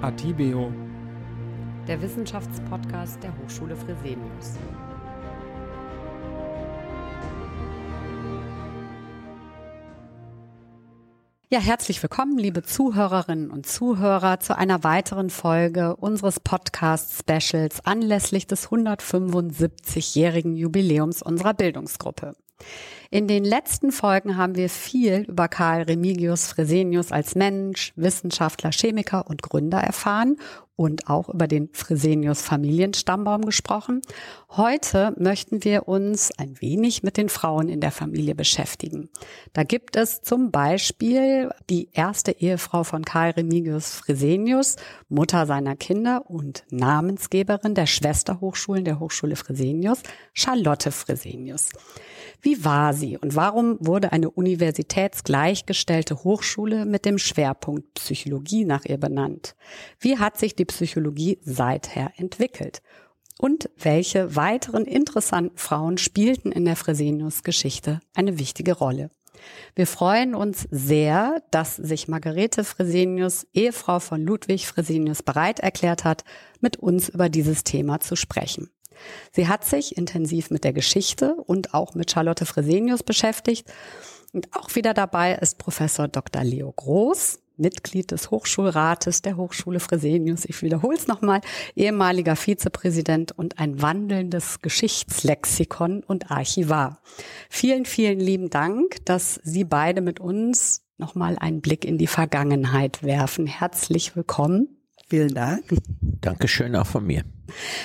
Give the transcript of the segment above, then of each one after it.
Atibeo, der Wissenschaftspodcast der Hochschule Fresenius. Ja, herzlich willkommen, liebe Zuhörerinnen und Zuhörer, zu einer weiteren Folge unseres Podcast-Specials anlässlich des 175-jährigen Jubiläums unserer Bildungsgruppe. In den letzten Folgen haben wir viel über Karl Remigius Fresenius als Mensch, Wissenschaftler, Chemiker und Gründer erfahren und auch über den Fresenius Familienstammbaum gesprochen. Heute möchten wir uns ein wenig mit den Frauen in der Familie beschäftigen. Da gibt es zum Beispiel die erste Ehefrau von Karl Remigius Fresenius, Mutter seiner Kinder und Namensgeberin der Schwesterhochschulen der Hochschule Fresenius, Charlotte Fresenius. Wie war sie und warum wurde eine universitätsgleichgestellte Hochschule mit dem Schwerpunkt Psychologie nach ihr benannt? Wie hat sich die Psychologie seither entwickelt? Und welche weiteren interessanten Frauen spielten in der Fresenius-Geschichte eine wichtige Rolle? Wir freuen uns sehr, dass sich Margarete Fresenius, Ehefrau von Ludwig Fresenius, bereit erklärt hat, mit uns über dieses Thema zu sprechen. Sie hat sich intensiv mit der Geschichte und auch mit Charlotte Fresenius beschäftigt. Und auch wieder dabei ist Professor Dr. Leo Groß, Mitglied des Hochschulrates der Hochschule Fresenius. Ich wiederhole es nochmal, ehemaliger Vizepräsident und ein wandelndes Geschichtslexikon und Archivar. Vielen, vielen lieben Dank, dass Sie beide mit uns nochmal einen Blick in die Vergangenheit werfen. Herzlich willkommen. Vielen Dank. Dankeschön auch von mir.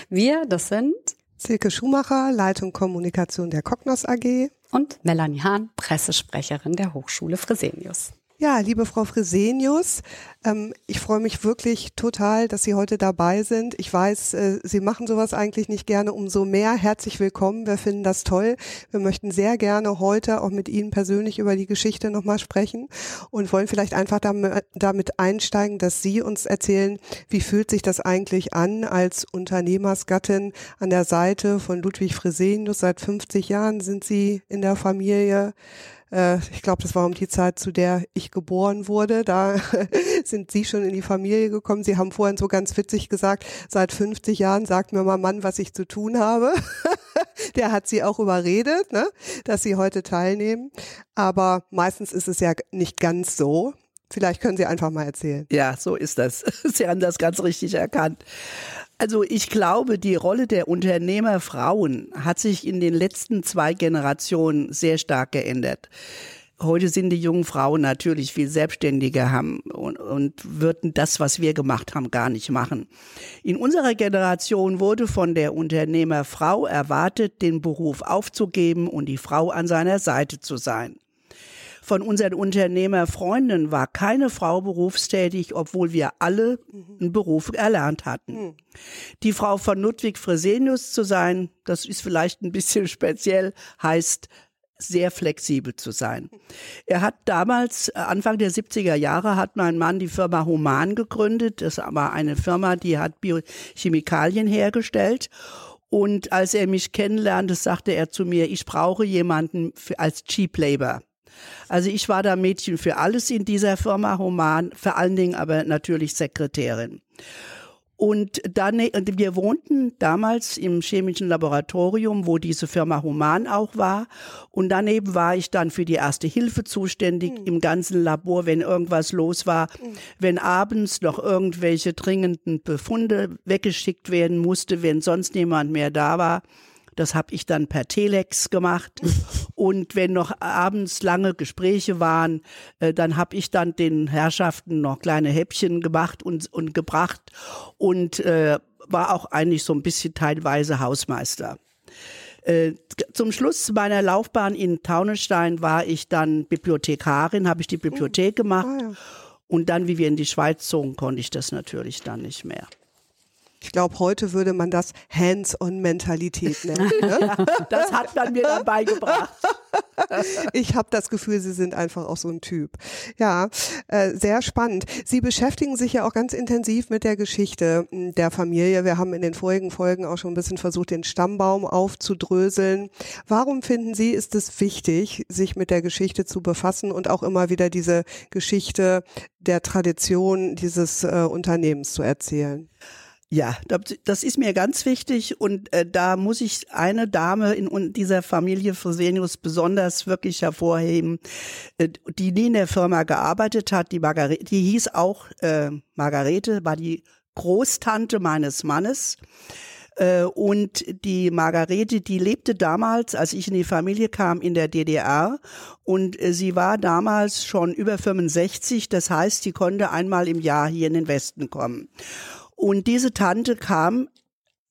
Wir, das sind Silke Schumacher, Leitung Kommunikation der Cognos AG und Melanie Hahn, Pressesprecherin der Hochschule Fresenius. Ja, liebe Frau Fresenius, ähm, ich freue mich wirklich total, dass Sie heute dabei sind. Ich weiß, äh, Sie machen sowas eigentlich nicht gerne. Umso mehr herzlich willkommen. Wir finden das toll. Wir möchten sehr gerne heute auch mit Ihnen persönlich über die Geschichte nochmal sprechen und wollen vielleicht einfach damit, damit einsteigen, dass Sie uns erzählen, wie fühlt sich das eigentlich an als Unternehmersgattin an der Seite von Ludwig Fresenius. Seit 50 Jahren sind Sie in der Familie. Äh, ich glaube, das war um die Zeit, zu der ich geboren wurde. Da sind Sie schon in die Familie gekommen. Sie haben vorhin so ganz witzig gesagt, seit 50 Jahren sagt mir mein Mann, was ich zu tun habe. der hat Sie auch überredet, ne, dass Sie heute teilnehmen. Aber meistens ist es ja nicht ganz so. Vielleicht können Sie einfach mal erzählen. Ja, so ist das. Sie haben das ganz richtig erkannt. Also ich glaube, die Rolle der Unternehmerfrauen hat sich in den letzten zwei Generationen sehr stark geändert. Heute sind die jungen Frauen natürlich viel selbstständiger haben und, und würden das, was wir gemacht haben, gar nicht machen. In unserer Generation wurde von der Unternehmerfrau erwartet, den Beruf aufzugeben und die Frau an seiner Seite zu sein. Von unseren Unternehmerfreunden war keine Frau berufstätig, obwohl wir alle einen Beruf erlernt hatten. Mhm. Die Frau von Ludwig Fresenius zu sein, das ist vielleicht ein bisschen speziell, heißt sehr flexibel zu sein. Er hat damals, äh, Anfang der 70er Jahre, hat mein Mann die Firma Human gegründet. Das war eine Firma, die hat Biochemikalien hergestellt. Und als er mich kennenlernte, sagte er zu mir, ich brauche jemanden für, als Cheap Labor. Also ich war da Mädchen für alles in dieser Firma Human, vor allen Dingen aber natürlich Sekretärin. Und dann, wir wohnten damals im chemischen Laboratorium, wo diese Firma Human auch war. Und daneben war ich dann für die erste Hilfe zuständig mhm. im ganzen Labor, wenn irgendwas los war. Mhm. Wenn abends noch irgendwelche dringenden Befunde weggeschickt werden musste, wenn sonst niemand mehr da war das habe ich dann per Telex gemacht. Und wenn noch abends lange Gespräche waren, äh, dann habe ich dann den Herrschaften noch kleine Häppchen gemacht und, und gebracht und äh, war auch eigentlich so ein bisschen teilweise Hausmeister. Äh, zum Schluss meiner Laufbahn in Taunusstein war ich dann Bibliothekarin, habe ich die Bibliothek gemacht. Oh, ja. Und dann, wie wir in die Schweiz zogen, konnte ich das natürlich dann nicht mehr. Ich glaube, heute würde man das Hands-on-Mentalität nennen. Ne? das hat man mir dann beigebracht. ich habe das Gefühl, Sie sind einfach auch so ein Typ. Ja, äh, sehr spannend. Sie beschäftigen sich ja auch ganz intensiv mit der Geschichte hm, der Familie. Wir haben in den vorigen Folgen auch schon ein bisschen versucht, den Stammbaum aufzudröseln. Warum finden Sie, ist es wichtig, sich mit der Geschichte zu befassen und auch immer wieder diese Geschichte der Tradition dieses äh, Unternehmens zu erzählen? Ja, das ist mir ganz wichtig und äh, da muss ich eine Dame in dieser Familie Fresenius besonders wirklich hervorheben, äh, die nie in der Firma gearbeitet hat. Die Margarete, die hieß auch äh, Margarete, war die Großtante meines Mannes. Äh, und die Margarete, die lebte damals, als ich in die Familie kam, in der DDR. Und äh, sie war damals schon über 65. Das heißt, sie konnte einmal im Jahr hier in den Westen kommen. Und diese Tante kam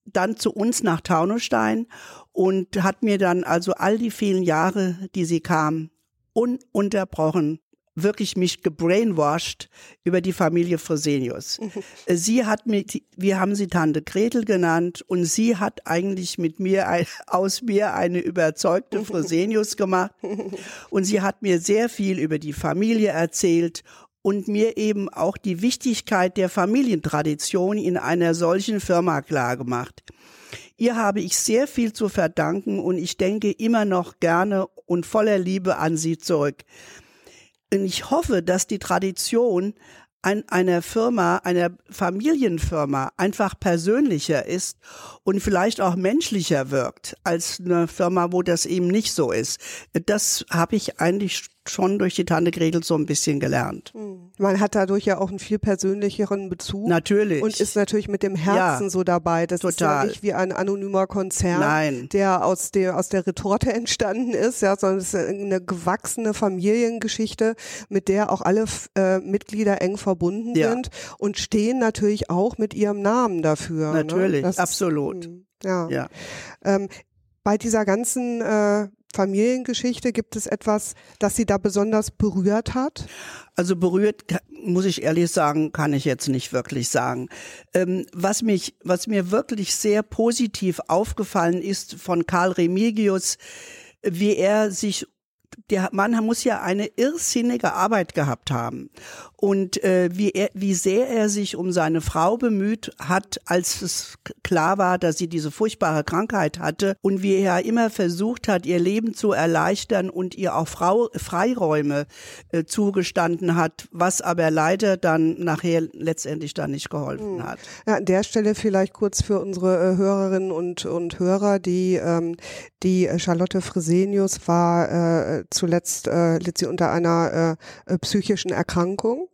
dann zu uns nach Taunusstein und hat mir dann also all die vielen Jahre, die sie kam, ununterbrochen wirklich mich gebrainwashed über die Familie Fresenius. Mhm. Sie hat mit, wir haben sie Tante Gretel genannt und sie hat eigentlich mit mir, aus mir eine überzeugte mhm. Fresenius gemacht und sie hat mir sehr viel über die Familie erzählt und mir eben auch die Wichtigkeit der Familientradition in einer solchen Firma klargemacht. Ihr habe ich sehr viel zu verdanken und ich denke immer noch gerne und voller Liebe an sie zurück. Und ich hoffe, dass die Tradition an einer Firma, einer Familienfirma einfach persönlicher ist und vielleicht auch menschlicher wirkt als eine Firma, wo das eben nicht so ist. Das habe ich eigentlich schon durch die Tante Gretel so ein bisschen gelernt. Hm. Man hat dadurch ja auch einen viel persönlicheren Bezug. Natürlich. Und ist natürlich mit dem Herzen ja, so dabei. Das total. ist ja nicht wie ein anonymer Konzern, Nein. der aus der, aus der Retorte entstanden ist, ja, sondern es ist eine gewachsene Familiengeschichte, mit der auch alle äh, Mitglieder eng verbunden ja. sind und stehen natürlich auch mit ihrem Namen dafür. Ne? Natürlich, ne? absolut. Ist, hm, ja. ja. Ähm, bei dieser ganzen äh, Familiengeschichte? Gibt es etwas, das Sie da besonders berührt hat? Also berührt, muss ich ehrlich sagen, kann ich jetzt nicht wirklich sagen. Ähm, was mich, was mir wirklich sehr positiv aufgefallen ist von Karl Remigius, wie er sich der Mann muss ja eine irrsinnige Arbeit gehabt haben. Und äh, wie, er, wie sehr er sich um seine Frau bemüht hat, als es klar war, dass sie diese furchtbare Krankheit hatte und wie er immer versucht hat, ihr Leben zu erleichtern und ihr auch Frau, Freiräume äh, zugestanden hat, was aber leider dann nachher letztendlich dann nicht geholfen hm. hat. Ja, an der Stelle vielleicht kurz für unsere äh, Hörerinnen und, und Hörer, die, ähm, die Charlotte Fresenius war äh, zuletzt äh, litt sie unter einer äh, psychischen Erkrankung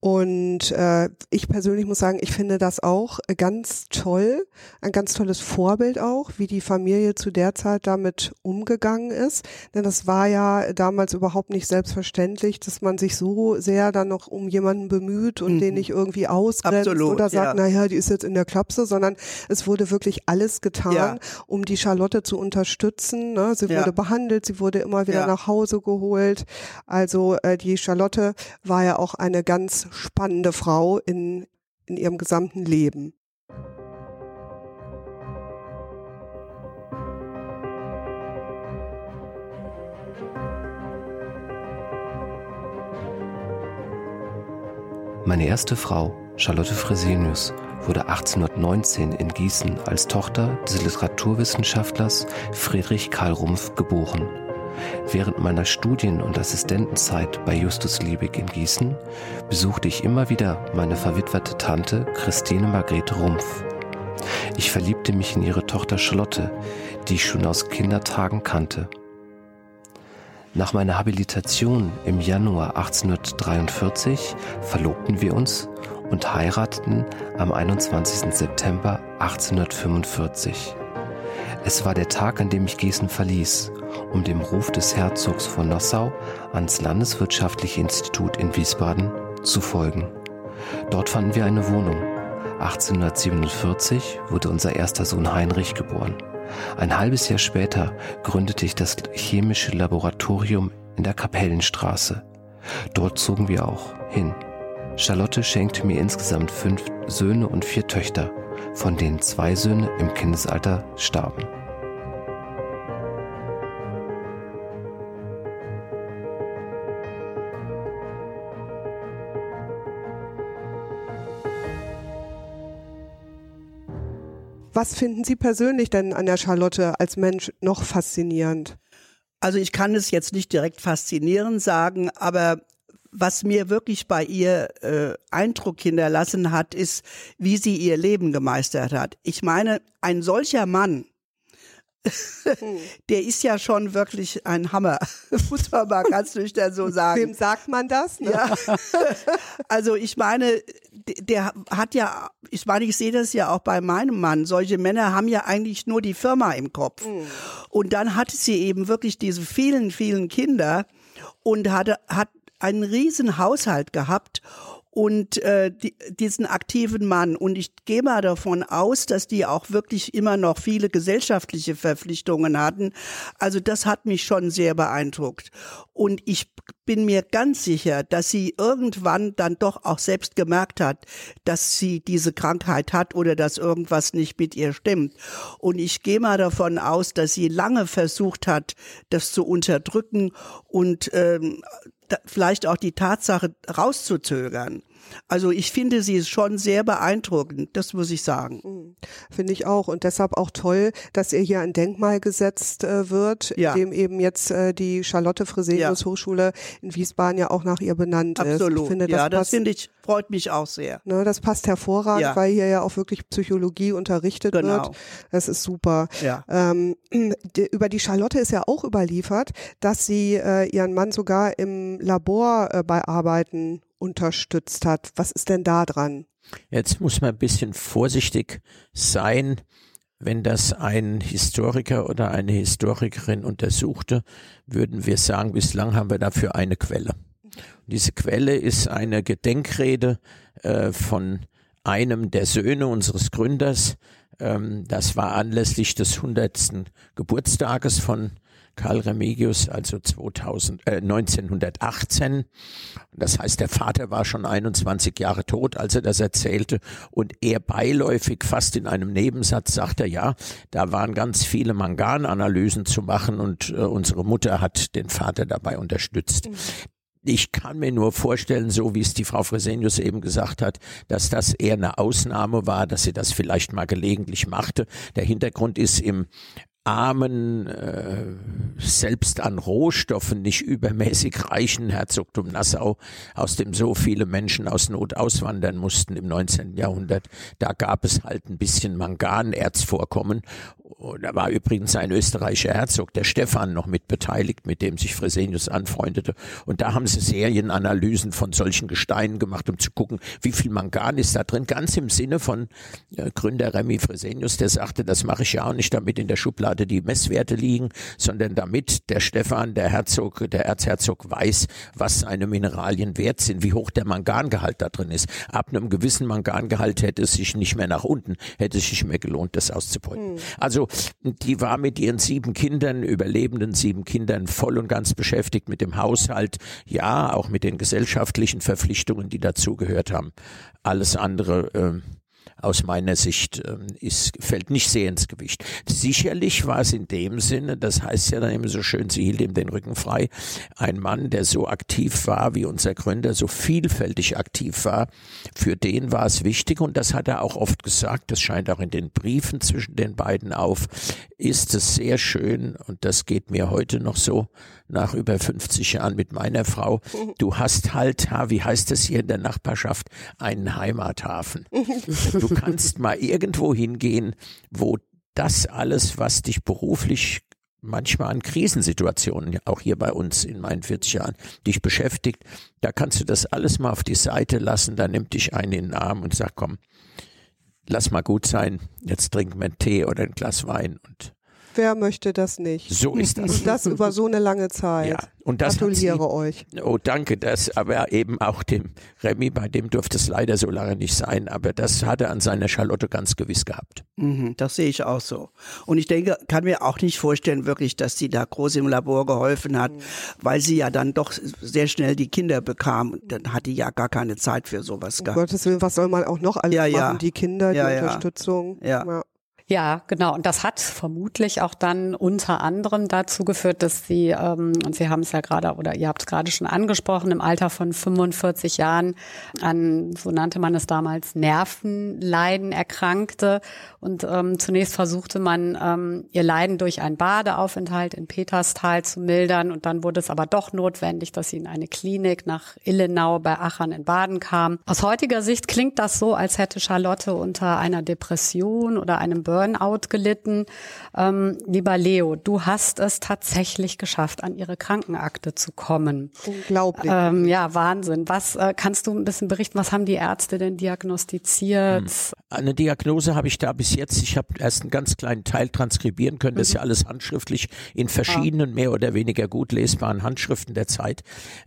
und äh, ich persönlich muss sagen, ich finde das auch ganz toll, ein ganz tolles Vorbild auch, wie die Familie zu der Zeit damit umgegangen ist. Denn das war ja damals überhaupt nicht selbstverständlich, dass man sich so sehr dann noch um jemanden bemüht und mhm. den nicht irgendwie ausgrenzt Absolut, oder sagt, ja. naja, die ist jetzt in der Klapse, sondern es wurde wirklich alles getan, ja. um die Charlotte zu unterstützen. Ne? Sie ja. wurde behandelt, sie wurde immer wieder nach Hause geholt. Also äh, die Charlotte war ja auch eine ganz spannende Frau in, in ihrem gesamten Leben. Meine erste Frau, Charlotte Fresenius, wurde 1819 in Gießen als Tochter des Literaturwissenschaftlers Friedrich Karl Rumpf geboren. Während meiner Studien- und Assistentenzeit bei Justus Liebig in Gießen besuchte ich immer wieder meine verwitwete Tante Christine Margrethe Rumpf. Ich verliebte mich in ihre Tochter Charlotte, die ich schon aus Kindertagen kannte. Nach meiner Habilitation im Januar 1843 verlobten wir uns und heirateten am 21. September 1845. Es war der Tag, an dem ich Gießen verließ um dem Ruf des Herzogs von Nassau ans Landeswirtschaftliche Institut in Wiesbaden zu folgen. Dort fanden wir eine Wohnung. 1847 wurde unser erster Sohn Heinrich geboren. Ein halbes Jahr später gründete ich das chemische Laboratorium in der Kapellenstraße. Dort zogen wir auch hin. Charlotte schenkte mir insgesamt fünf Söhne und vier Töchter von denen zwei Söhne im Kindesalter starben. Was finden Sie persönlich denn an der Charlotte als Mensch noch faszinierend? Also ich kann es jetzt nicht direkt faszinierend sagen, aber was mir wirklich bei ihr äh, Eindruck hinterlassen hat, ist, wie sie ihr Leben gemeistert hat. Ich meine, ein solcher Mann, der ist ja schon wirklich ein Hammer, muss man mal ganz nüchtern so sagen. Wem sagt man das? Ne? Ja. Also ich meine, der hat ja, ich meine, ich sehe das ja auch bei meinem Mann. Solche Männer haben ja eigentlich nur die Firma im Kopf. Mhm. Und dann hatte sie eben wirklich diese vielen, vielen Kinder und hatte, hat einen riesen Haushalt gehabt und äh, die, diesen aktiven Mann. Und ich gehe mal davon aus, dass die auch wirklich immer noch viele gesellschaftliche Verpflichtungen hatten. Also das hat mich schon sehr beeindruckt. Und ich bin mir ganz sicher, dass sie irgendwann dann doch auch selbst gemerkt hat, dass sie diese Krankheit hat oder dass irgendwas nicht mit ihr stimmt. Und ich gehe mal davon aus, dass sie lange versucht hat, das zu unterdrücken und ähm, vielleicht auch die Tatsache rauszuzögern. Also ich finde sie schon sehr beeindruckend, das muss ich sagen. Mhm. Finde ich auch und deshalb auch toll, dass ihr hier ein Denkmal gesetzt äh, wird, ja. dem eben jetzt äh, die Charlotte Fresenius ja. Hochschule in Wiesbaden ja auch nach ihr benannt Absolut. ist. Absolut. Finde, das ja, das finde ich freut mich auch sehr. Ne, das passt hervorragend, ja. weil hier ja auch wirklich Psychologie unterrichtet genau. wird. Das ist super. Ja. Ähm, die, über die Charlotte ist ja auch überliefert, dass sie äh, ihren Mann sogar im Labor äh, bei Arbeiten unterstützt hat. Was ist denn da dran? Jetzt muss man ein bisschen vorsichtig sein, wenn das ein Historiker oder eine Historikerin untersuchte, würden wir sagen, bislang haben wir dafür eine Quelle. Diese Quelle ist eine Gedenkrede äh, von einem der Söhne unseres Gründers. Ähm, das war anlässlich des 100. Geburtstages von Karl Remigius, also 2000, äh, 1918. Das heißt, der Vater war schon 21 Jahre tot, als er das erzählte. Und er beiläufig, fast in einem Nebensatz, sagte, ja, da waren ganz viele Mangananalysen zu machen und äh, unsere Mutter hat den Vater dabei unterstützt. Mhm. Ich kann mir nur vorstellen, so wie es die Frau Fresenius eben gesagt hat, dass das eher eine Ausnahme war, dass sie das vielleicht mal gelegentlich machte. Der Hintergrund ist im armen, äh, selbst an Rohstoffen nicht übermäßig reichen Herzogtum Nassau, aus dem so viele Menschen aus Not auswandern mussten im 19. Jahrhundert. Da gab es halt ein bisschen Manganerzvorkommen. Da war übrigens ein österreichischer Herzog, der Stefan, noch mit beteiligt, mit dem sich Fresenius anfreundete. Und da haben sie Serienanalysen von solchen Gesteinen gemacht, um zu gucken, wie viel Mangan ist da drin. Ganz im Sinne von äh, Gründer Remy Fresenius, der sagte, das mache ich ja auch nicht damit in der Schublade gerade die Messwerte liegen, sondern damit der Stefan, der Herzog, der Erzherzog weiß, was seine Mineralien wert sind, wie hoch der Mangangehalt da drin ist. Ab einem gewissen Mangangehalt hätte es sich nicht mehr nach unten, hätte es sich mehr gelohnt, das auszubeuten. Mhm. Also die war mit ihren sieben Kindern, überlebenden sieben Kindern voll und ganz beschäftigt mit dem Haushalt, ja, auch mit den gesellschaftlichen Verpflichtungen, die dazugehört haben. Alles andere äh, aus meiner Sicht ähm, ist, fällt nicht sehr ins Gewicht. Sicherlich war es in dem Sinne, das heißt ja dann immer so schön, sie hielt ihm den Rücken frei, ein Mann, der so aktiv war wie unser Gründer, so vielfältig aktiv war, für den war es wichtig und das hat er auch oft gesagt, das scheint auch in den Briefen zwischen den beiden auf, ist es sehr schön und das geht mir heute noch so, nach über 50 Jahren mit meiner Frau. Du hast halt, wie heißt es hier in der Nachbarschaft, einen Heimathafen. Du kannst mal irgendwo hingehen, wo das alles, was dich beruflich manchmal an Krisensituationen, auch hier bei uns in meinen 40 Jahren, dich beschäftigt, da kannst du das alles mal auf die Seite lassen, da nimmt dich einen in den Arm und sagt, komm, lass mal gut sein, jetzt trinken wir einen Tee oder ein Glas Wein und Wer möchte das nicht? So ist das. Und das über so eine lange Zeit. Ja, und das Gratuliere sie, euch. Oh, danke. Das aber eben auch dem Remy, bei dem durfte es leider so lange nicht sein, aber das hat er an seiner Charlotte ganz gewiss gehabt. Mhm, das sehe ich auch so. Und ich denke, kann mir auch nicht vorstellen, wirklich, dass sie da groß im Labor geholfen hat, mhm. weil sie ja dann doch sehr schnell die Kinder bekam. Dann hat die ja gar keine Zeit für sowas um gehabt. Gottes Willen, was soll man auch noch alles Ja, machen? ja. Die Kinder, Ja, die ja. Unterstützung. Ja. Ja, genau. Und das hat vermutlich auch dann unter anderem dazu geführt, dass sie, ähm, und Sie haben es ja gerade, oder ihr habt es gerade schon angesprochen, im Alter von 45 Jahren an, so nannte man es damals, Nervenleiden erkrankte. Und ähm, zunächst versuchte man, ähm, ihr Leiden durch einen Badeaufenthalt in Peterstal zu mildern. Und dann wurde es aber doch notwendig, dass sie in eine Klinik nach Illenau bei Achern in Baden kam. Aus heutiger Sicht klingt das so, als hätte Charlotte unter einer Depression oder einem Burnout gelitten. Ähm, lieber Leo, du hast es tatsächlich geschafft, an ihre Krankenakte zu kommen. Unglaublich. Ähm, ja, Wahnsinn. Was äh, kannst du ein bisschen berichten? Was haben die Ärzte denn diagnostiziert? Eine Diagnose habe ich da bis jetzt. Ich habe erst einen ganz kleinen Teil transkribieren können. Das ist ja alles handschriftlich in verschiedenen, mehr oder weniger gut lesbaren Handschriften der Zeit.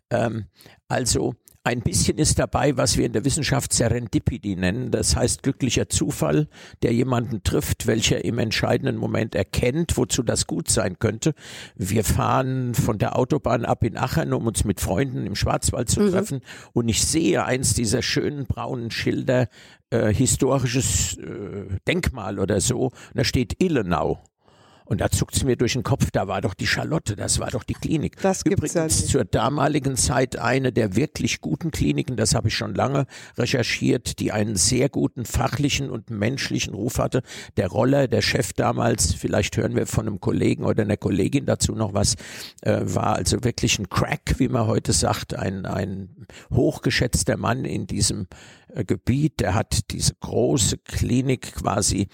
Ähm, also ein bisschen ist dabei, was wir in der Wissenschaft Serendipity nennen. Das heißt glücklicher Zufall, der jemanden trifft, welcher im entscheidenden Moment erkennt, wozu das gut sein könnte. Wir fahren von der Autobahn ab in Aachen, um uns mit Freunden im Schwarzwald zu treffen. Und ich sehe eins dieser schönen braunen Schilder, äh, historisches äh, Denkmal oder so. Und da steht Illenau. Und da zuckt es mir durch den Kopf, da war doch die Charlotte, das war doch die Klinik. Das gibt's Übrigens ja nicht. zur damaligen Zeit eine der wirklich guten Kliniken, das habe ich schon lange recherchiert, die einen sehr guten fachlichen und menschlichen Ruf hatte. Der Roller, der Chef damals, vielleicht hören wir von einem Kollegen oder einer Kollegin dazu noch was, äh, war also wirklich ein Crack, wie man heute sagt, ein, ein hochgeschätzter Mann in diesem äh, Gebiet. Der hat diese große Klinik quasi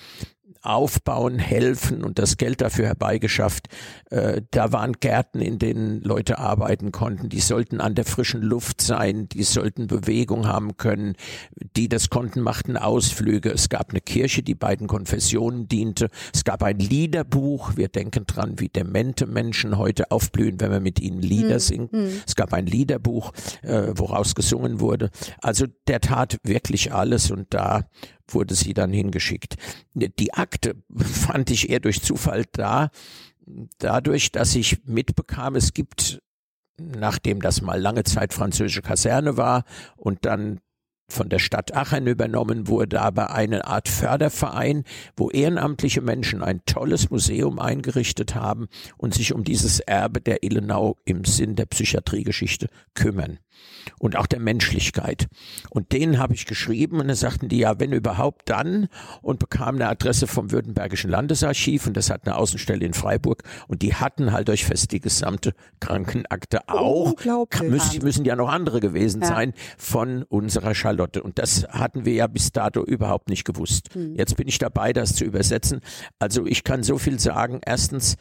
aufbauen, helfen und das Geld dafür herbeigeschafft. Äh, da waren Gärten, in denen Leute arbeiten konnten. Die sollten an der frischen Luft sein, die sollten Bewegung haben können. Die das konnten, machten Ausflüge. Es gab eine Kirche, die beiden Konfessionen diente. Es gab ein Liederbuch. Wir denken dran, wie demente Menschen heute aufblühen, wenn wir mit ihnen Lieder singen. Es gab ein Liederbuch, äh, woraus gesungen wurde. Also der tat wirklich alles und da wurde sie dann hingeschickt. Die Akte fand ich eher durch Zufall da, dadurch, dass ich mitbekam, es gibt, nachdem das mal lange Zeit französische Kaserne war und dann von der Stadt Aachen übernommen wurde, aber eine Art Förderverein, wo ehrenamtliche Menschen ein tolles Museum eingerichtet haben und sich um dieses Erbe der Illenau im Sinn der Psychiatriegeschichte kümmern und auch der Menschlichkeit. Und denen habe ich geschrieben und dann sagten die, ja, wenn überhaupt dann und bekam eine Adresse vom Württembergischen Landesarchiv und das hat eine Außenstelle in Freiburg und die hatten halt euch fest die gesamte Krankenakte auch. Müssen, müssen ja noch andere gewesen Ja. sein von unserer Charlotte. Und das hatten wir ja bis dato überhaupt nicht gewusst. Jetzt bin ich dabei, das zu übersetzen. Also ich kann so viel sagen. Erstens,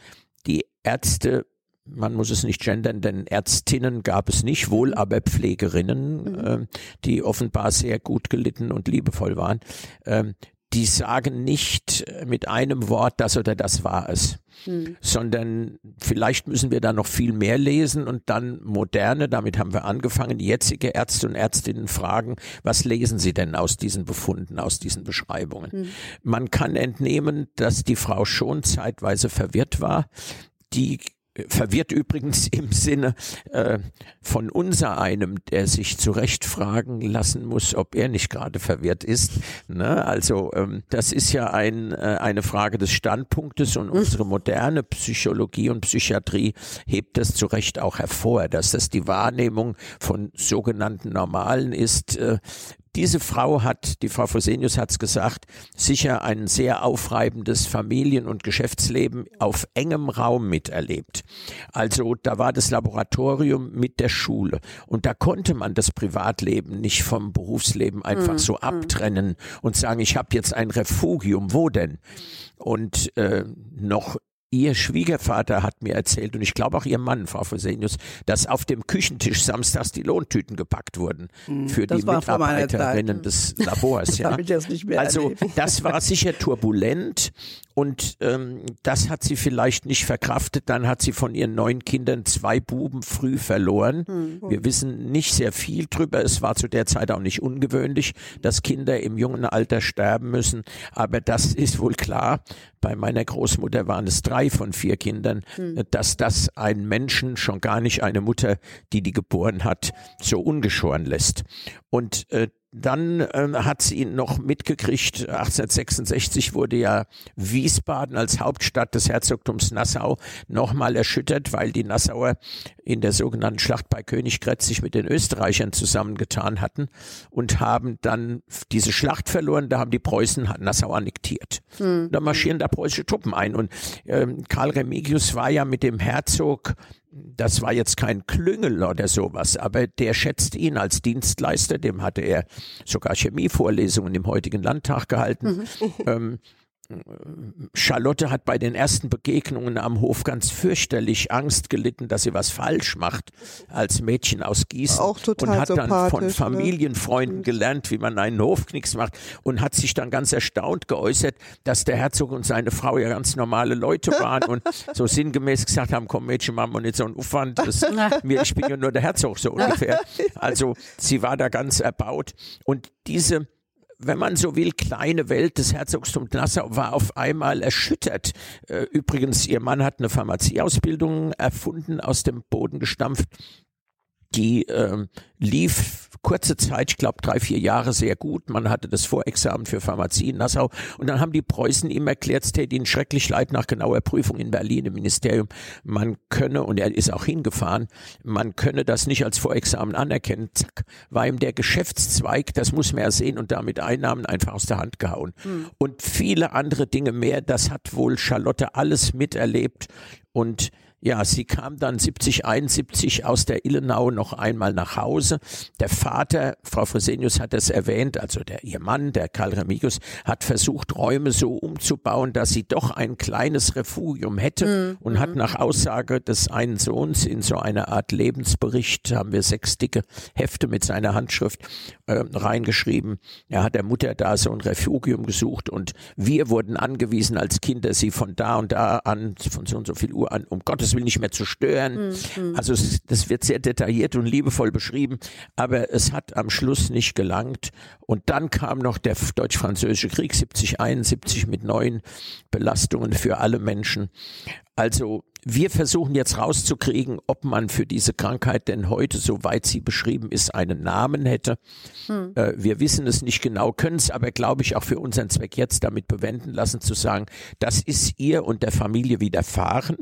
die Ärzte man muss es nicht gendern, denn Ärztinnen gab es nicht, wohl aber Pflegerinnen, ähm, die offenbar sehr gut gelitten und liebevoll waren. Ähm, die sagen nicht mit einem Wort, das oder das war es, sondern vielleicht müssen wir da noch viel mehr lesen und dann moderne, damit haben wir angefangen, jetzige Ärzte und Ärztinnen fragen, was lesen sie denn aus diesen Befunden, aus diesen Beschreibungen? Man kann entnehmen, dass die Frau schon zeitweise verwirrt war. Die verwirrt übrigens im Sinne äh, von unser einem, der sich zurecht fragen lassen muss, ob er nicht gerade verwirrt ist. Ne? Also ähm, das ist ja ein, äh, eine Frage des Standpunktes und unsere moderne Psychologie und Psychiatrie hebt das zu Recht auch hervor, dass das die Wahrnehmung von sogenannten Normalen ist. Äh, diese Frau hat, die Frau Fosenius hat es gesagt, sicher ein sehr aufreibendes Familien- und Geschäftsleben auf engem Raum miterlebt. Also da war das Laboratorium mit der Schule und da konnte man das Privatleben nicht vom Berufsleben einfach so abtrennen und sagen, ich habe jetzt ein Refugium, wo denn? Und äh, noch Ihr Schwiegervater hat mir erzählt, und ich glaube auch Ihr Mann, Frau Fosenius, dass auf dem Küchentisch samstags die Lohntüten gepackt wurden für das die. Mitarbeiterinnen des Labors. ja. mehr Also erlebt. das war sicher turbulent Und ähm, das hat sie vielleicht nicht verkraftet. Dann hat sie von ihren neun Kindern zwei Buben früh verloren. Mhm. Wir wissen nicht sehr viel drüber. Es war zu der Zeit auch nicht ungewöhnlich, dass Kinder im jungen Alter sterben müssen. Aber das ist wohl klar. Bei meiner Großmutter waren es drei von vier Kindern, mhm. dass das einen Menschen, schon gar nicht eine Mutter, die die geboren hat, so ungeschoren lässt. Und äh, dann äh, hat sie noch mitgekriegt, 1866 wurde ja Wiesbaden als Hauptstadt des Herzogtums Nassau nochmal erschüttert, weil die Nassauer in der sogenannten Schlacht bei Königgrätz sich mit den Österreichern zusammengetan hatten und haben dann diese Schlacht verloren, da haben die Preußen Nassau annektiert. Mhm. Da marschieren da preußische Truppen ein und äh, Karl Remigius war ja mit dem Herzog das war jetzt kein Klüngel oder sowas, aber der schätzt ihn als Dienstleister, dem hatte er sogar Chemievorlesungen im heutigen Landtag gehalten. Mhm. Ähm, Charlotte hat bei den ersten Begegnungen am Hof ganz fürchterlich Angst gelitten, dass sie was falsch macht als Mädchen aus Gießen Auch total und hat dann von ne? Familienfreunden ne? gelernt, wie man einen Hofknicks macht und hat sich dann ganz erstaunt geäußert, dass der Herzog und seine Frau ja ganz normale Leute waren und so sinngemäß gesagt haben, komm Mädchen, machen wir nicht so einen Aufwand, das, mir, ich bin ja nur der Herzog so ungefähr. Also sie war da ganz erbaut und diese wenn man so will, kleine Welt des Herzogtums Nassau war auf einmal erschüttert. Äh, übrigens, ihr Mann hat eine Pharmazieausbildung erfunden, aus dem Boden gestampft. Die äh, lief kurze Zeit, ich glaube drei, vier Jahre sehr gut. Man hatte das Vorexamen für Pharmazie in Nassau und dann haben die Preußen ihm erklärt, es täte ihnen schrecklich leid nach genauer Prüfung in Berlin im Ministerium. Man könne, und er ist auch hingefahren, man könne das nicht als Vorexamen anerkennen. Zack, war ihm der Geschäftszweig, das muss man ja sehen, und damit Einnahmen einfach aus der Hand gehauen. Mhm. Und viele andere Dinge mehr, das hat wohl Charlotte alles miterlebt und ja, sie kam dann 70, 71 aus der Illenau noch einmal nach Hause. Der Vater, Frau Fresenius hat es erwähnt, also der, ihr Mann, der Karl Remigius, hat versucht, Räume so umzubauen, dass sie doch ein kleines Refugium hätte mhm. und hat mhm. nach Aussage des einen Sohns in so einer Art Lebensbericht, haben wir sechs dicke Hefte mit seiner Handschrift äh, reingeschrieben. Er hat der Mutter da so ein Refugium gesucht und wir wurden angewiesen als Kinder, sie von da und da an, von so und so viel Uhr an, um Gottes Willen nicht mehr zu stören. Mhm. Also es, das wird sehr detailliert und liebevoll beschrieben, aber es hat am Schluss nicht gelangt. Und dann kam noch der deutsch-französische Krieg 70, 71 mit neuen Belastungen für alle Menschen. Also wir versuchen jetzt rauszukriegen, ob man für diese Krankheit denn heute, soweit sie beschrieben ist, einen Namen hätte. Hm. Äh, wir wissen es nicht genau, können es aber, glaube ich, auch für unseren Zweck jetzt damit bewenden lassen, zu sagen, das ist ihr und der Familie widerfahren.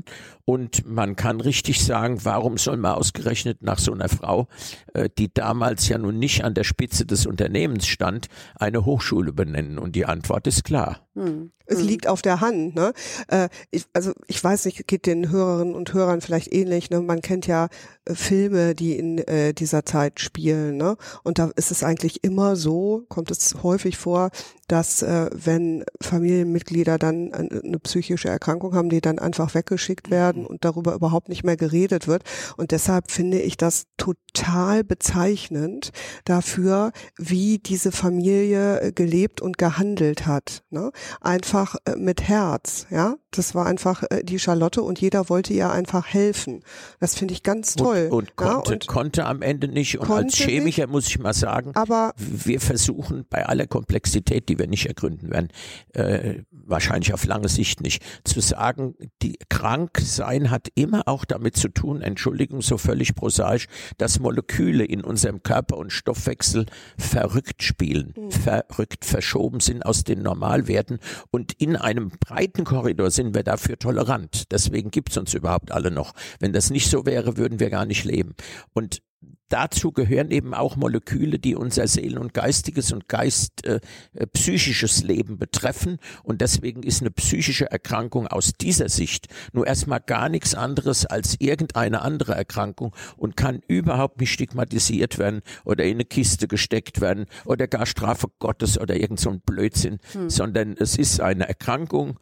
Und man kann richtig sagen, warum soll man ausgerechnet nach so einer Frau, äh, die damals ja nun nicht an der Spitze des Unternehmens stand, eine Hochschule benennen? Und die Antwort ist klar. Hm. Es hm. liegt auf der Hand. Ne? Äh, ich, also ich weiß nicht, geht den Hörerinnen und Hörern vielleicht ähnlich. Ne? Man kennt ja Filme, die in äh, dieser Zeit spielen. Ne? Und da ist es eigentlich immer so, kommt es häufig vor, dass äh, wenn Familienmitglieder dann eine psychische Erkrankung haben, die dann einfach weggeschickt werden mhm. und darüber überhaupt nicht mehr geredet wird. Und deshalb finde ich das total bezeichnend dafür, wie diese Familie äh, gelebt und gehandelt hat. Ne? Einfach äh, mit Herz, ja. Das war einfach äh, die Charlotte und jeder wollte ihr einfach helfen. Das finde ich ganz toll. Und, und, konnte, ja, und konnte am Ende nicht. Und als Chemiker nicht, muss ich mal sagen, aber wir versuchen bei aller Komplexität, die wir nicht ergründen werden, äh, wahrscheinlich auf lange Sicht nicht, zu sagen, die krank sein hat immer auch damit zu tun, Entschuldigung, so völlig prosaisch, dass Moleküle in unserem Körper und Stoffwechsel verrückt spielen, mhm. verrückt verschoben sind aus den Normalwerten und in einem breiten Korridor sind wir dafür tolerant. Deswegen gibt es uns überhaupt alle noch. Wenn das nicht so wäre, würden wir gar nicht leben. Und dazu gehören eben auch Moleküle, die unser Seelen- und geistiges und geist äh, äh, psychisches Leben betreffen. Und deswegen ist eine psychische Erkrankung aus dieser Sicht nur erstmal gar nichts anderes als irgendeine andere Erkrankung und kann überhaupt nicht stigmatisiert werden oder in eine Kiste gesteckt werden oder gar Strafe Gottes oder irgend so ein Blödsinn, hm. sondern es ist eine Erkrankung,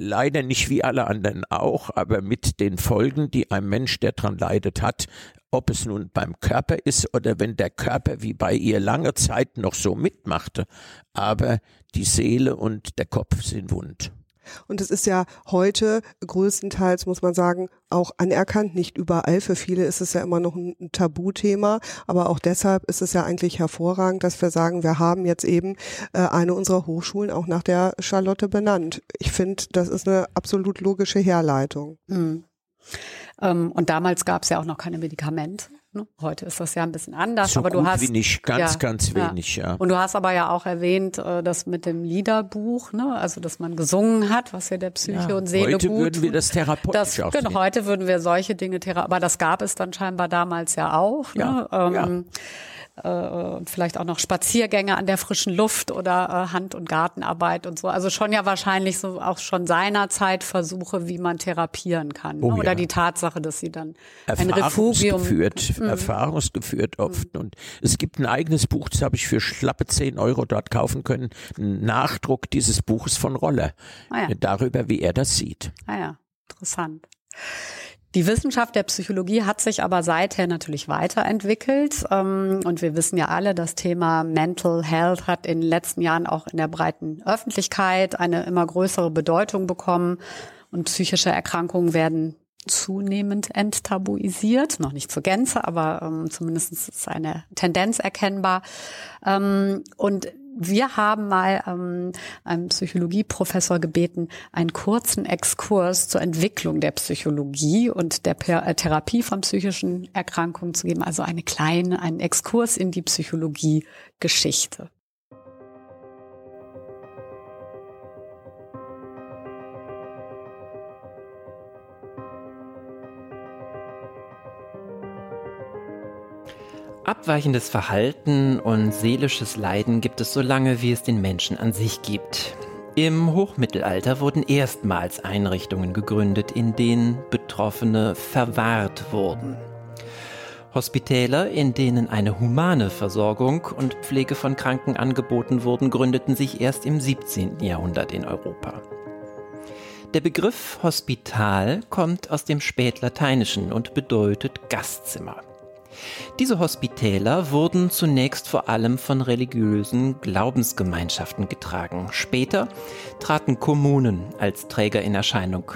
leider nicht wie alle anderen auch, aber mit den Folgen, die ein Mensch, der dran leidet, hat, ob es nun beim Körper ist oder wenn der Körper wie bei ihr lange Zeit noch so mitmachte, aber die Seele und der Kopf sind wund. Und es ist ja heute größtenteils, muss man sagen, auch anerkannt, nicht überall. Für viele ist es ja immer noch ein Tabuthema, aber auch deshalb ist es ja eigentlich hervorragend, dass wir sagen, wir haben jetzt eben äh, eine unserer Hochschulen auch nach der Charlotte benannt. Ich finde, das ist eine absolut logische Herleitung. Mhm. Ähm, und damals gab es ja auch noch keine Medikamente. Ne? Heute ist das ja ein bisschen anders, so aber du hast wie nicht, ganz, ja, ganz wenig, ja. Und du hast aber ja auch erwähnt, äh, das mit dem Liederbuch, ne? also dass man gesungen hat, was ja der Psyche Ja, und Seele heute gut. würden wir das therapeutisch das, genau, heute würden wir solche Dinge thera aber das gab es dann scheinbar damals ja auch. Ja, ne? ähm, äh, und vielleicht auch noch Spaziergänge an der frischen Luft oder äh, Hand- und Gartenarbeit und so. Also schon ja wahrscheinlich so auch schon seinerzeit Versuche, wie man therapieren kann. Oh ne? Oder ja. die Tatsache, dass sie dann ein Refugium. Mhm. Erfahrungsgeführt, oft. Und es gibt ein eigenes Buch, das habe ich für schlappe 10 Euro dort kaufen können. Ein Nachdruck dieses Buches von Roller. Ah ja. Darüber, wie er das sieht. Ah ja, interessant. Die Wissenschaft der Psychologie hat sich aber seither natürlich weiterentwickelt. ähm, Und wir wissen ja alle, das Thema Mental Health hat in den letzten Jahren auch in der breiten Öffentlichkeit eine immer größere Bedeutung bekommen. Und psychische Erkrankungen werden zunehmend enttabuisiert. Noch nicht zur Gänze, aber ähm, zumindest ist eine Tendenz erkennbar. Ähm, und wir haben mal ähm, einen Psychologieprofessor gebeten, einen kurzen Exkurs zur Entwicklung der Psychologie und der äh, Therapie von psychischen Erkrankungen zu geben. Also eine kleine, einen Exkurs in die Psychologie-Geschichte. Abweichendes Verhalten und seelisches Leiden gibt es so lange, wie es den Menschen an sich gibt. Im Hochmittelalter wurden erstmals Einrichtungen gegründet, in denen Betroffene verwahrt wurden. Hospitäler, in denen eine humane Versorgung und Pflege von Kranken angeboten wurden, gründeten sich erst im 17. Jahrhundert in Europa. Der Begriff Hospital kommt aus dem Spätlateinischen und bedeutet Gastzimmer. Diese Hospitäler wurden zunächst vor allem von religiösen Glaubensgemeinschaften getragen. Später traten Kommunen als Träger in Erscheinung.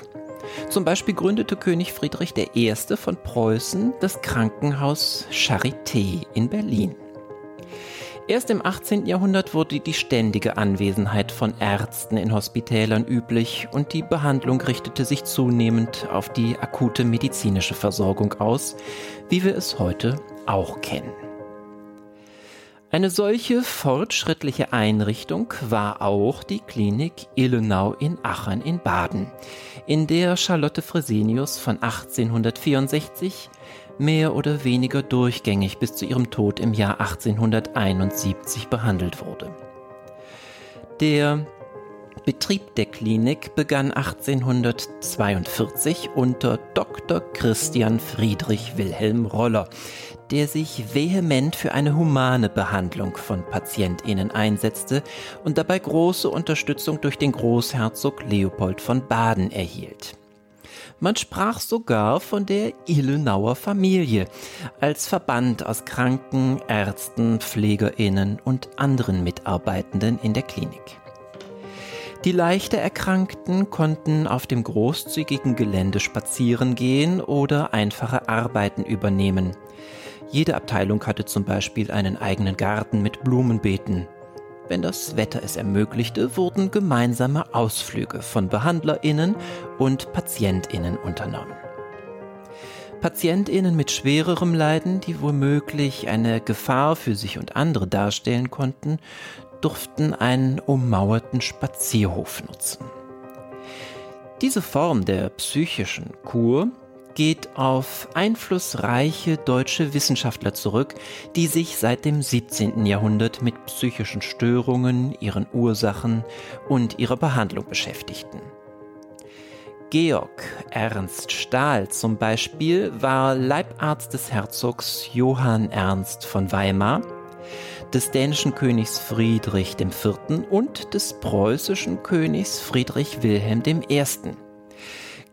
Zum Beispiel gründete König Friedrich I. von Preußen das Krankenhaus Charité in Berlin. Erst im 18. Jahrhundert wurde die ständige Anwesenheit von Ärzten in Hospitälern üblich und die Behandlung richtete sich zunehmend auf die akute medizinische Versorgung aus, wie wir es heute auch kennen. Eine solche fortschrittliche Einrichtung war auch die Klinik Illenau in Aachen in Baden, in der Charlotte Fresenius von 1864 mehr oder weniger durchgängig bis zu ihrem Tod im Jahr 1871 behandelt wurde. Der Betrieb der Klinik begann 1842 unter Dr. Christian Friedrich Wilhelm Roller, der sich vehement für eine humane Behandlung von Patientinnen einsetzte und dabei große Unterstützung durch den Großherzog Leopold von Baden erhielt. Man sprach sogar von der Illenauer Familie als Verband aus Kranken, Ärzten, Pflegerinnen und anderen Mitarbeitenden in der Klinik. Die leichter Erkrankten konnten auf dem großzügigen Gelände spazieren gehen oder einfache Arbeiten übernehmen. Jede Abteilung hatte zum Beispiel einen eigenen Garten mit Blumenbeeten. Wenn das Wetter es ermöglichte, wurden gemeinsame Ausflüge von Behandlerinnen und Patientinnen unternommen. Patientinnen mit schwererem Leiden, die womöglich eine Gefahr für sich und andere darstellen konnten, durften einen ummauerten Spazierhof nutzen. Diese Form der psychischen Kur geht auf einflussreiche deutsche Wissenschaftler zurück, die sich seit dem 17. Jahrhundert mit psychischen Störungen, ihren Ursachen und ihrer Behandlung beschäftigten. Georg Ernst Stahl zum Beispiel war Leibarzt des Herzogs Johann Ernst von Weimar, des dänischen Königs Friedrich IV. und des preußischen Königs Friedrich Wilhelm I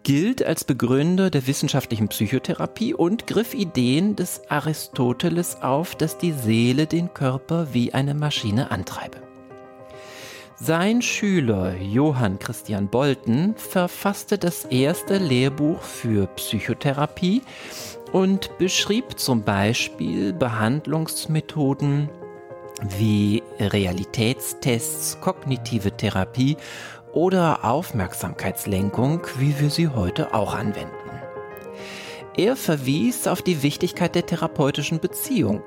gilt als Begründer der wissenschaftlichen Psychotherapie und griff Ideen des Aristoteles auf, dass die Seele den Körper wie eine Maschine antreibe. Sein Schüler Johann Christian Bolten verfasste das erste Lehrbuch für Psychotherapie und beschrieb zum Beispiel Behandlungsmethoden wie Realitätstests, kognitive Therapie oder Aufmerksamkeitslenkung, wie wir sie heute auch anwenden. Er verwies auf die Wichtigkeit der therapeutischen Beziehung,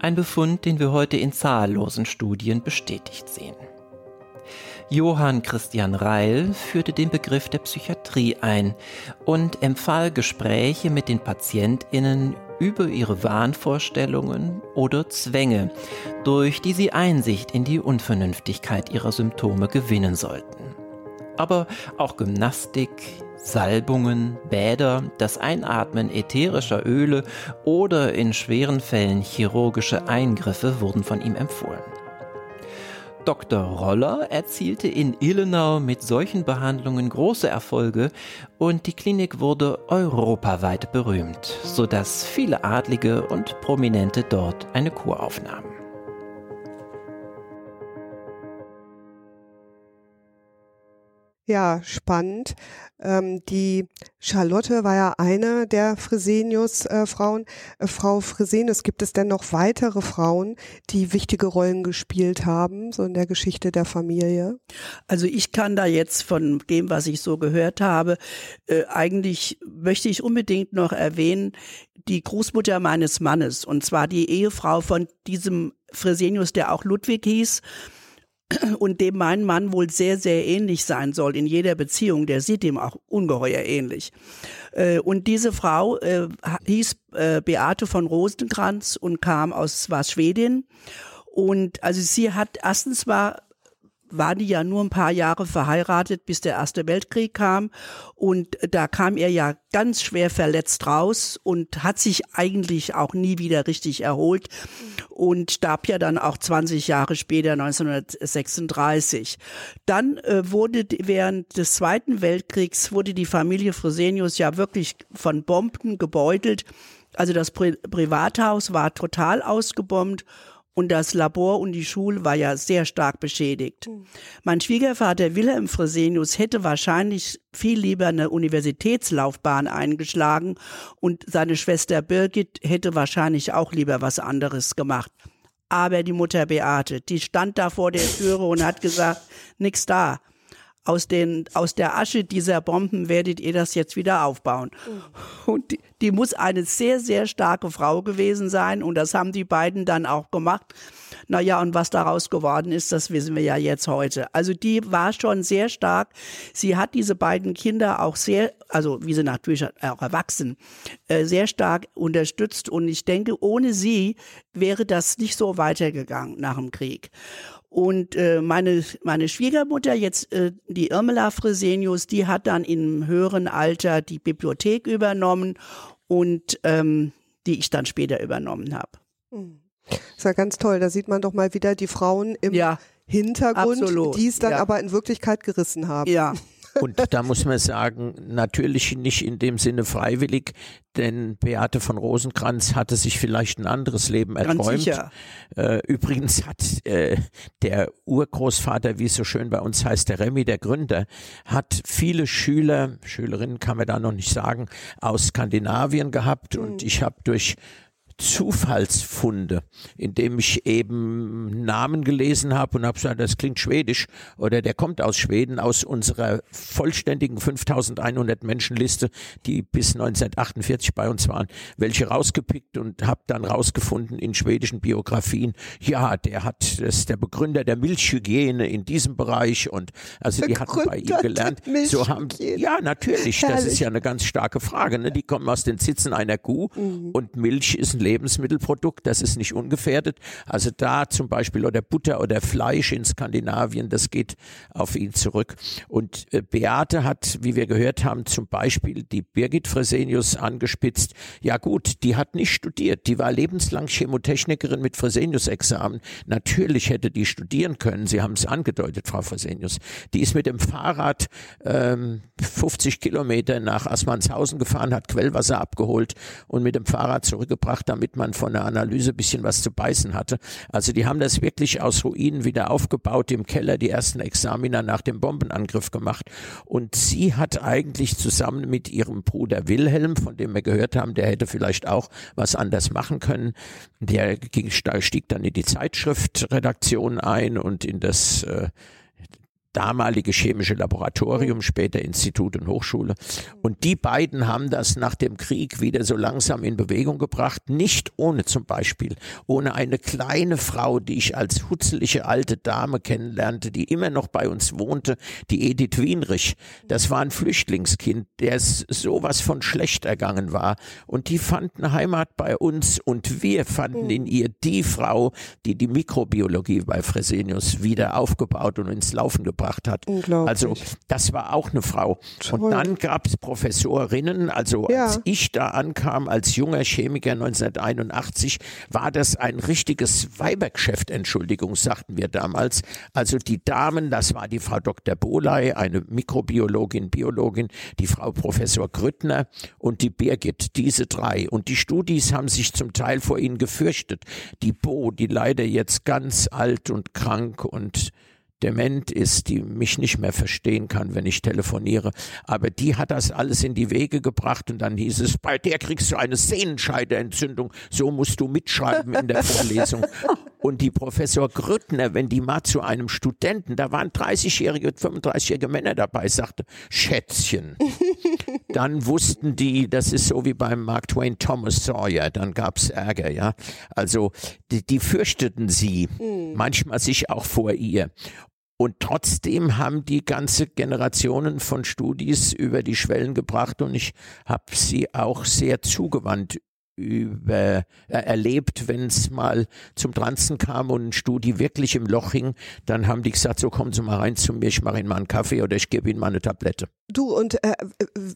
ein Befund, den wir heute in zahllosen Studien bestätigt sehen. Johann Christian Reil führte den Begriff der Psychiatrie ein und empfahl Gespräche mit den Patientinnen über ihre Wahnvorstellungen oder Zwänge, durch die sie Einsicht in die Unvernünftigkeit ihrer Symptome gewinnen sollten. Aber auch Gymnastik, Salbungen, Bäder, das Einatmen ätherischer Öle oder in schweren Fällen chirurgische Eingriffe wurden von ihm empfohlen. Dr. Roller erzielte in Illenau mit solchen Behandlungen große Erfolge und die Klinik wurde europaweit berühmt, sodass viele Adlige und Prominente dort eine Kur aufnahmen. Ja, spannend. Ähm, die Charlotte war ja eine der Fresenius-Frauen. Äh, Frau Fresenius, gibt es denn noch weitere Frauen, die wichtige Rollen gespielt haben, so in der Geschichte der Familie? Also ich kann da jetzt von dem, was ich so gehört habe, äh, eigentlich möchte ich unbedingt noch erwähnen, die Großmutter meines Mannes, und zwar die Ehefrau von diesem Fresenius, der auch Ludwig hieß und dem mein Mann wohl sehr, sehr ähnlich sein soll in jeder Beziehung. Der sieht ihm auch ungeheuer ähnlich. Äh, und diese Frau äh, hieß äh, Beate von Rosenkranz und kam aus, war Schwedin. Und also sie hat erstens war war die ja nur ein paar Jahre verheiratet, bis der Erste Weltkrieg kam. Und da kam er ja ganz schwer verletzt raus und hat sich eigentlich auch nie wieder richtig erholt und starb ja dann auch 20 Jahre später, 1936. Dann äh, wurde während des Zweiten Weltkriegs wurde die Familie Fresenius ja wirklich von Bomben gebeutelt. Also das Pri Privathaus war total ausgebombt und das Labor und die Schule war ja sehr stark beschädigt. Mhm. Mein Schwiegervater Wilhelm Fresenius hätte wahrscheinlich viel lieber eine Universitätslaufbahn eingeschlagen und seine Schwester Birgit hätte wahrscheinlich auch lieber was anderes gemacht. Aber die Mutter Beate, die stand da vor der Türe und hat gesagt, nix da aus, den, aus der Asche dieser Bomben werdet ihr das jetzt wieder aufbauen. Mhm. Und die, die muss eine sehr, sehr starke Frau gewesen sein und das haben die beiden dann auch gemacht. Naja, und was daraus geworden ist, das wissen wir ja jetzt heute. Also die war schon sehr stark. Sie hat diese beiden Kinder auch sehr, also wie sie natürlich auch erwachsen, äh, sehr stark unterstützt. Und ich denke, ohne sie wäre das nicht so weitergegangen nach dem Krieg. Und äh, meine, meine Schwiegermutter, jetzt äh, die Irmela Fresenius, die hat dann im höheren Alter die Bibliothek übernommen und ähm, die ich dann später übernommen habe. Hm. ist ja ganz toll. Da sieht man doch mal wieder die Frauen im ja, Hintergrund, absolut, die es dann ja. aber in Wirklichkeit gerissen haben. Ja, Und da muss man sagen, natürlich nicht in dem Sinne freiwillig, denn Beate von Rosenkranz hatte sich vielleicht ein anderes Leben erträumt. Äh, übrigens hat äh, der Urgroßvater, wie es so schön bei uns heißt, der Remy, der Gründer, hat viele Schüler, Schülerinnen kann man da noch nicht sagen, aus Skandinavien gehabt. Mhm. Und ich habe durch Zufallsfunde, indem ich eben Namen gelesen habe und habe gesagt, das klingt schwedisch oder der kommt aus Schweden, aus unserer vollständigen 5100 Menschenliste, die bis 1948 bei uns waren, welche rausgepickt und habe dann rausgefunden in schwedischen Biografien, ja, der hat, das ist der Begründer der Milchhygiene in diesem Bereich und also die hatten bei ihm gelernt. So haben, ja, natürlich, Herrlich. das ist ja eine ganz starke Frage. Ne? Die kommen aus den Sitzen einer Kuh mhm. und Milch ist ein Lebensmittelprodukt, das ist nicht ungefährdet. Also da zum Beispiel oder Butter oder Fleisch in Skandinavien, das geht auf ihn zurück. Und äh, Beate hat, wie wir gehört haben, zum Beispiel die Birgit Fresenius angespitzt. Ja gut, die hat nicht studiert, die war lebenslang Chemotechnikerin mit Fresenius-Examen. Natürlich hätte die studieren können, Sie haben es angedeutet, Frau Fresenius. Die ist mit dem Fahrrad ähm, 50 Kilometer nach Assmannshausen gefahren, hat Quellwasser abgeholt und mit dem Fahrrad zurückgebracht damit man von der Analyse ein bisschen was zu beißen hatte. Also die haben das wirklich aus Ruinen wieder aufgebaut, im Keller die ersten Examiner nach dem Bombenangriff gemacht. Und sie hat eigentlich zusammen mit ihrem Bruder Wilhelm, von dem wir gehört haben, der hätte vielleicht auch was anders machen können, der ging, stieg dann in die Zeitschriftredaktion ein und in das äh, damalige chemische Laboratorium, später Institut und Hochschule. Und die beiden haben das nach dem Krieg wieder so langsam in Bewegung gebracht, nicht ohne zum Beispiel, ohne eine kleine Frau, die ich als hutzelige alte Dame kennenlernte, die immer noch bei uns wohnte, die Edith Wienrich. Das war ein Flüchtlingskind, der sowas von schlecht ergangen war. Und die fanden Heimat bei uns und wir fanden in ihr die Frau, die die Mikrobiologie bei Fresenius wieder aufgebaut und ins Laufen gebracht gebracht hat. Also das war auch eine Frau. Toll. Und dann gab es Professorinnen. Also ja. als ich da ankam als junger Chemiker 1981, war das ein richtiges Weibergeschäft, Entschuldigung, sagten wir damals. Also die Damen, das war die Frau Dr. Boley, eine Mikrobiologin, Biologin, die Frau Professor Grüttner und die Birgit, diese drei. Und die Studis haben sich zum Teil vor ihnen gefürchtet. Die Bo, die leider jetzt ganz alt und krank und dement ist, die mich nicht mehr verstehen kann, wenn ich telefoniere. Aber die hat das alles in die Wege gebracht und dann hieß es, bei der kriegst du eine Sehnenscheideentzündung, so musst du mitschreiben in der Vorlesung. Und die Professor Grüttner, wenn die mal zu einem Studenten, da waren 30-jährige, 35-jährige Männer dabei, sagte, Schätzchen. Dann wussten die, das ist so wie beim Mark Twain Thomas Sawyer, dann gab's Ärger, ja. Also die, die fürchteten sie, mhm. manchmal sich auch vor ihr. Und trotzdem haben die ganze Generationen von Studis über die Schwellen gebracht und ich habe sie auch sehr zugewandt über, äh, erlebt, wenn es mal zum Transen kam und ein Studi wirklich im Loch hing, dann haben die gesagt, so kommen Sie mal rein zu mir, ich mache Ihnen mal einen Kaffee oder ich gebe Ihnen mal eine Tablette. Du, und äh,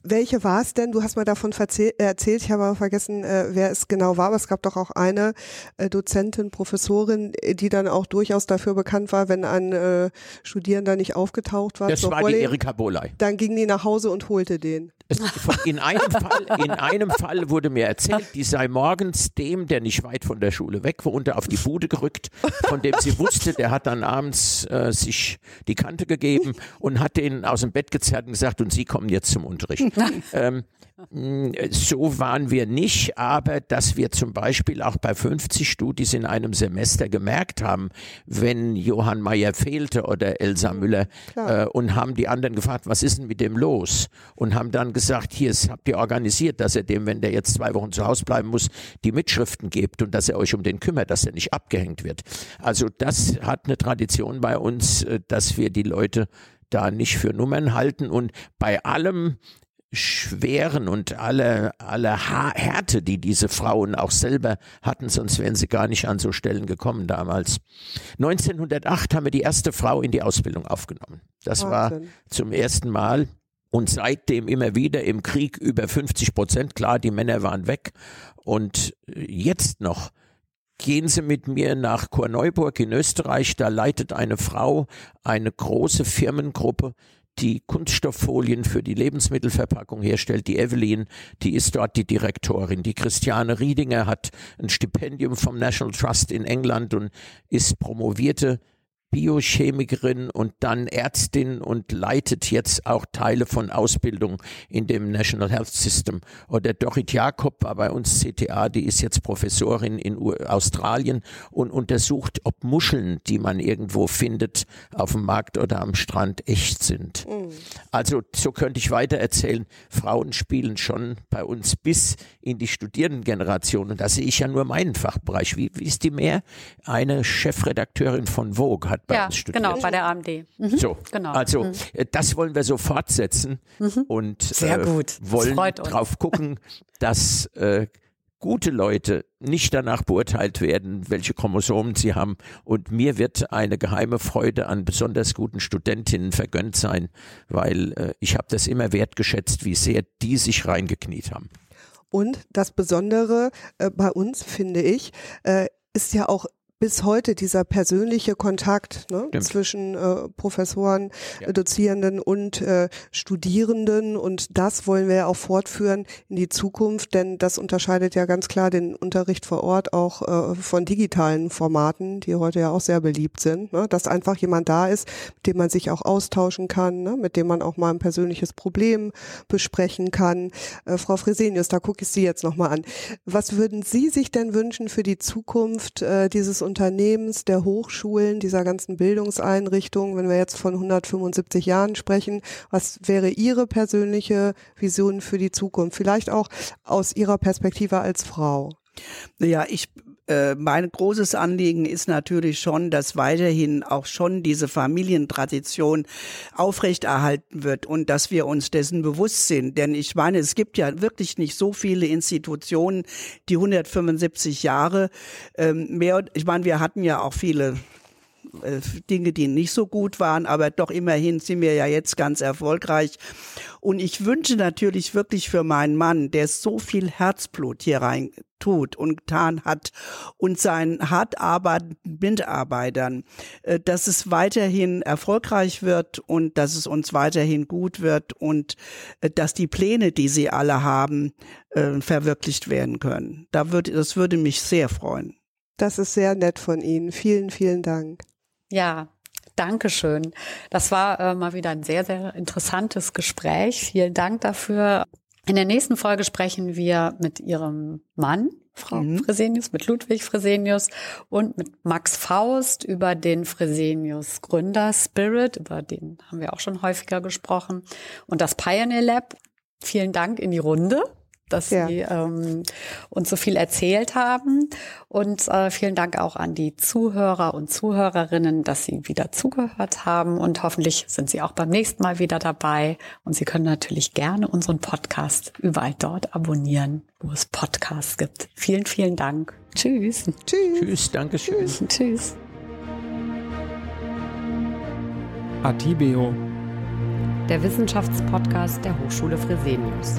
welche war es denn? Du hast mal davon erzählt, ich habe aber vergessen, äh, wer es genau war, aber es gab doch auch eine äh, Dozentin, Professorin, die dann auch durchaus dafür bekannt war, wenn ein äh, Studierender nicht aufgetaucht war. Das war die Erika Boley. Dann ging die nach Hause und holte den. Es, in, einem Fall, in einem Fall wurde mir erzählt, die sei morgens dem, der nicht weit von der Schule weg wohnte, auf die Bude gerückt, von dem sie wusste, der hat dann abends äh, sich die Kante gegeben und hat den aus dem Bett gezerrt und gesagt, und Sie kommen jetzt zum Unterricht. ähm, so waren wir nicht, aber dass wir zum Beispiel auch bei 50 Studis in einem Semester gemerkt haben, wenn Johann Mayer fehlte oder Elsa mhm, Müller äh, und haben die anderen gefragt, was ist denn mit dem los? Und haben dann gesagt, hier habt ihr organisiert, dass er dem, wenn der jetzt zwei Wochen zu Hause bleiben muss, die Mitschriften gibt und dass er euch um den kümmert, dass er nicht abgehängt wird. Also das hat eine Tradition bei uns, äh, dass wir die Leute da nicht für Nummern halten und bei allem Schweren und alle, alle Härte, die diese Frauen auch selber hatten, sonst wären sie gar nicht an so Stellen gekommen damals. 1908 haben wir die erste Frau in die Ausbildung aufgenommen. Das Wahnsinn. war zum ersten Mal. Und seitdem immer wieder im Krieg über 50 Prozent. Klar, die Männer waren weg. Und jetzt noch gehen Sie mit mir nach Korneuburg in Österreich. Da leitet eine Frau eine große Firmengruppe, die Kunststofffolien für die Lebensmittelverpackung herstellt, die Evelyn, die ist dort die Direktorin. Die Christiane Riedinger hat ein Stipendium vom National Trust in England und ist promovierte Biochemikerin und dann Ärztin und leitet jetzt auch Teile von Ausbildung in dem National Health System. Oder Dorit Jakob war bei uns CTA, die ist jetzt Professorin in Australien und untersucht, ob Muscheln, die man irgendwo findet, auf dem Markt oder am Strand echt sind. Mhm. Also so könnte ich weiter erzählen. Frauen spielen schon bei uns bis in die Studierendengeneration und da sehe ich ja nur meinen Fachbereich. Wie, wie ist die mehr? Eine Chefredakteurin von Vogue hat hat bei ja, uns studiert. Genau, bei der AMD. Mhm. So, genau. also mhm. Äh, das wollen wir so fortsetzen mhm. und Sehr äh, wollen drauf gucken, dass äh, gute Leute nicht danach beurteilt werden, welche Chromosomen sie haben. Und mir wird eine geheime Freude an besonders guten Studentinnen vergönnt sein, weil äh, ich habe das immer wertgeschätzt, wie sehr die sich reingekniet haben. Und das Besondere äh, bei uns, finde ich, äh, ist ja auch bis heute dieser persönliche Kontakt ne, zwischen äh, Professoren, ja. Dozierenden und äh, Studierenden und das wollen wir ja auch fortführen in die Zukunft, denn das unterscheidet ja ganz klar den Unterricht vor Ort auch äh, von digitalen Formaten, die heute ja auch sehr beliebt sind, ne, dass einfach jemand da ist, mit dem man sich auch austauschen kann, ne, mit dem man auch mal ein persönliches Problem besprechen kann. Äh, Frau Fresenius, da gucke ich Sie jetzt nochmal an. Was würden Sie sich denn wünschen für die Zukunft äh, dieses Unternehmens, der Hochschulen, dieser ganzen Bildungseinrichtungen, wenn wir jetzt von 175 Jahren sprechen, was wäre Ihre persönliche Vision für die Zukunft? Vielleicht auch aus Ihrer Perspektive als Frau. Ja, ich äh, mein großes Anliegen ist natürlich schon, dass weiterhin auch schon diese Familientradition aufrechterhalten wird und dass wir uns dessen bewusst sind. Denn ich meine, es gibt ja wirklich nicht so viele Institutionen, die 175 Jahre ähm, mehr, ich meine, wir hatten ja auch viele Dinge, die nicht so gut waren, aber doch immerhin sind wir ja jetzt ganz erfolgreich. Und ich wünsche natürlich wirklich für meinen Mann, der so viel Herzblut hier rein tut und getan hat und seinen hart arbeitenden Mitarbeitern, äh, dass es weiterhin erfolgreich wird und dass es uns weiterhin gut wird und äh, dass die Pläne, die sie alle haben, verwirklicht werden können. Da würde, das würde mich sehr freuen. Das ist sehr nett von Ihnen. Vielen, vielen Dank. Ja, Dankeschön. Das war äh, mal wieder ein sehr, sehr interessantes Gespräch. Vielen Dank dafür. In der nächsten Folge sprechen wir mit Ihrem Mann, Frau mhm. Fresenius, mit Ludwig Fresenius und mit Max Faust über den Fresenius Gründer Spirit, über den haben wir auch schon häufiger gesprochen, und das Pioneer Lab. Vielen Dank in die Runde dass ja. Sie ähm, uns so viel erzählt haben. Und äh, vielen Dank auch an die Zuhörer und Zuhörerinnen, dass Sie wieder zugehört haben. Und hoffentlich sind Sie auch beim nächsten Mal wieder dabei. Und Sie können natürlich gerne unseren Podcast überall dort abonnieren, wo es Podcasts gibt. Vielen, vielen Dank. Tschüss. Tschüss. Tschüss. Dankeschön. Tschüss. Tschüss. Atibeo. Der Wissenschaftspodcast der Hochschule Fresenius.